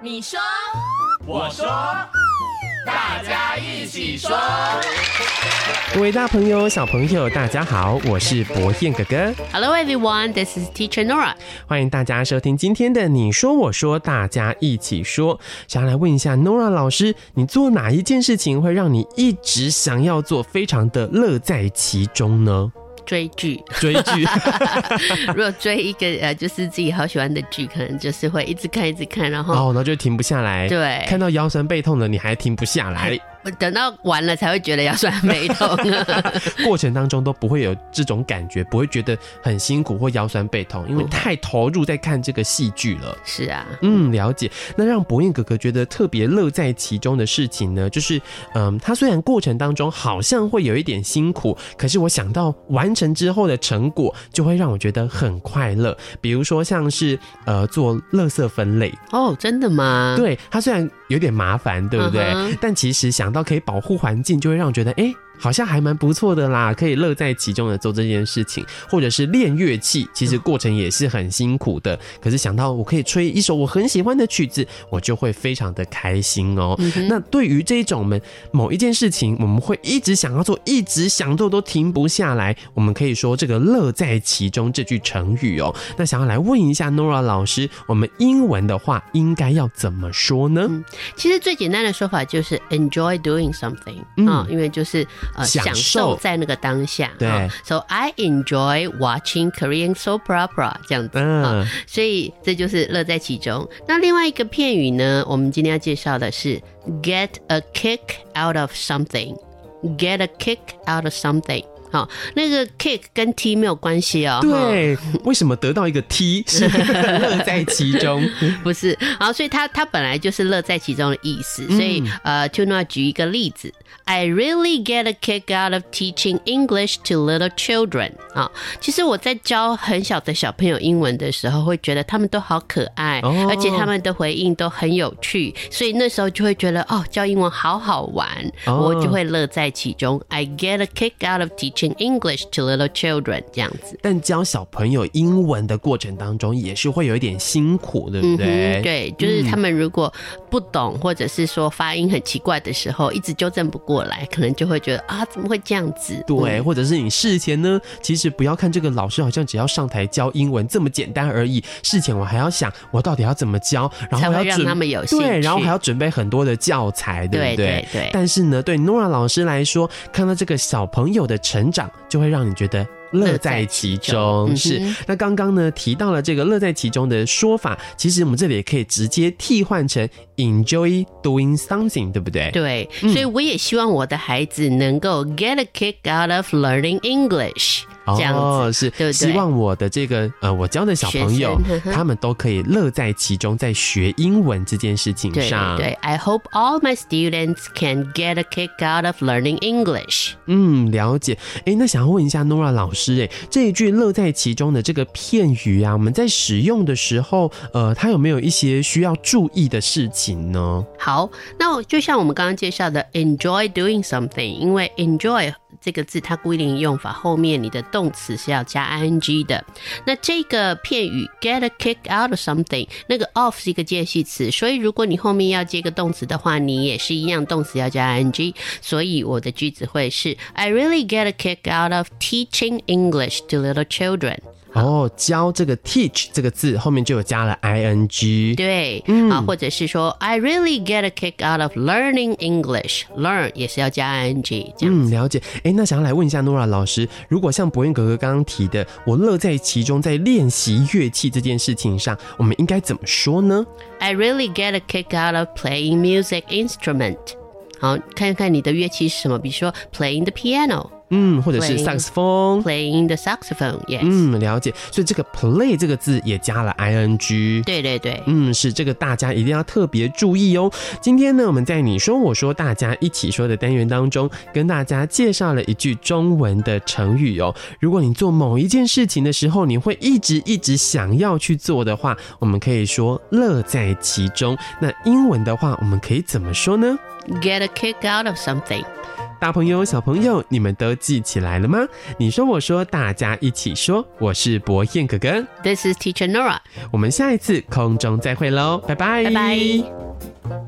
你说，我说，大家一起说。各位大朋友、小朋友，大家好，我是博彦哥哥。Hello everyone, this is Teacher Nora。欢迎大家收听今天的你说我说，大家一起说。想要来问一下 Nora 老师，你做哪一件事情会让你一直想要做，非常的乐在其中呢？追剧，追剧，如果追一个呃，就是自己好喜欢的剧，可能就是会一直看，一直看，然后、哦，然后就停不下来。对。看到腰酸背痛的，你还停不下来，等到完了才会觉得腰酸背痛。过程当中都不会有这种感觉，不会觉得很辛苦或腰酸背痛，因为太投入在看这个戏剧了。是啊，嗯，了解。那让博彦哥哥觉得特别乐在其中的事情呢，就是，嗯，他虽然过程当中好像会有一点辛苦，可是我想到完成之后的成果，就会让我觉得很快乐。比如说像是呃做垃圾分类，哦，真的吗？对他虽然有点麻烦，对不对？但其实想到可以保护环境，就会让我觉得，哎、好像还蛮不错的啦，可以乐在其中的做这件事情，或者是练乐器，其实过程也是很辛苦的。可是想到我可以吹一首我很喜欢的曲子，我就会非常的开心哦。那对于这种我们某一件事情，我们会一直想要做，一直想做都停不下来，我们可以说这个乐在其中这句成语哦。那想要来问一下 Nora 老师，我们英文的话应该要怎么说呢？其实最简单的说法就是 enjoy doing something 啊、嗯因为就是呃享受在那个当下。对啊 So I enjoy watching Korean soap opera 这样子。所以这就是乐在其中。那另外一个片语呢，我们今天要介绍的是 get a kick out of something。get a kick out of something。好，那个 kick 跟 t 没有关系哦。对，为什么得到一个 T 是乐在其中？不是，好，所以它它本来就是乐在其中的意思。嗯所以呃，Tuna 举一个例子，I really get a kick out of teaching English to little children 啊。其实我在教很小的小朋友英文的时候，会觉得他们都好可爱，哦而且他们的回应都很有趣，所以那时候就会觉得哦，教英文好好玩，哦我就会乐在其中。I get a kick out of teaching English to little children 这样子。但教小朋友英文的过程当中，也是会有一点辛苦，对不对？嗯，对，就是他们如果不懂，或者是说发音很奇怪的时候，一直纠正不过来，可能就会觉得啊，怎么会这样子？对，嗯或者是你事前呢，其实不要看这个老师好像只要上台教英文这么简单而已，事前我还要想我到底要怎么教，然后要让还要准他们有兴对，然后还要准备很多的教材，对不对对对但是呢，对 Nora 老师来说，看到这个小朋友的成长，就会让你觉得。乐在其中是那刚刚呢提到了这个乐在其中的说法，其实我们这里也可以直接替换成 enjoy doing something，对不对？对，嗯所以我也希望我的孩子能够 get a kick out of learning English，这样子。哦，是，对对希望我的这个呃，我教的小朋友呵呵，他们都可以乐在其中，在学英文这件事情对上。对，I hope all my students can get a kick out of learning English。嗯，了解。哎，那想要问一下 Nora 老师，哎，这一句乐在其中的这个片语啊，我们在使用的时候，呃，它有没有一些需要注意的事情呢？好，那我就像我们刚刚介绍的，enjoy doing something，因为 enjoy 这个字它规定用法后面你的动词是要加 ing 的。那这个片语 get a kick out of something，那个 off 是一个介系词，所以如果你后面要接个动词的话，你也是一样，动词要加 ing。所以我的句子会是 I really get a kick out of teaching English to little children。哦，教这个 teach 这个字后面就有加了 ing。对，嗯啊，或者是说 I really get a kick out of learning English，learn 也是要加 ing 这样。嗯，了解。哎，那想要来问一下 Nora 老师，如果像博彦哥哥刚刚提的，我乐在其中，在练习乐器这件事情上，我们应该怎么说呢？I really get a kick out of playing music instrument。好，看看你的乐器是什么，比如说 playing the piano，playing 嗯，或者是 Playing 萨克斯风。the saxophone，yes。嗯，了解。所以这个 play 这个字也加了 ing。对对对，嗯，是这个，大家一定要特别注意哦。今天呢，我们在你说我说大家一起说的单元当中，跟大家介绍了一句中文的成语哦。如果你做某一件事情的时候，你会一直一直想要去做的话，我们可以说乐在其中。那英文的话，我们可以怎么说呢？Get a kick out of something。大朋友、小朋友，你们都记起来了吗？你说，我说，大家一起说。我是博彦哥哥，This is Teacher Nora。我们下一次空中再会喽，拜拜，拜拜。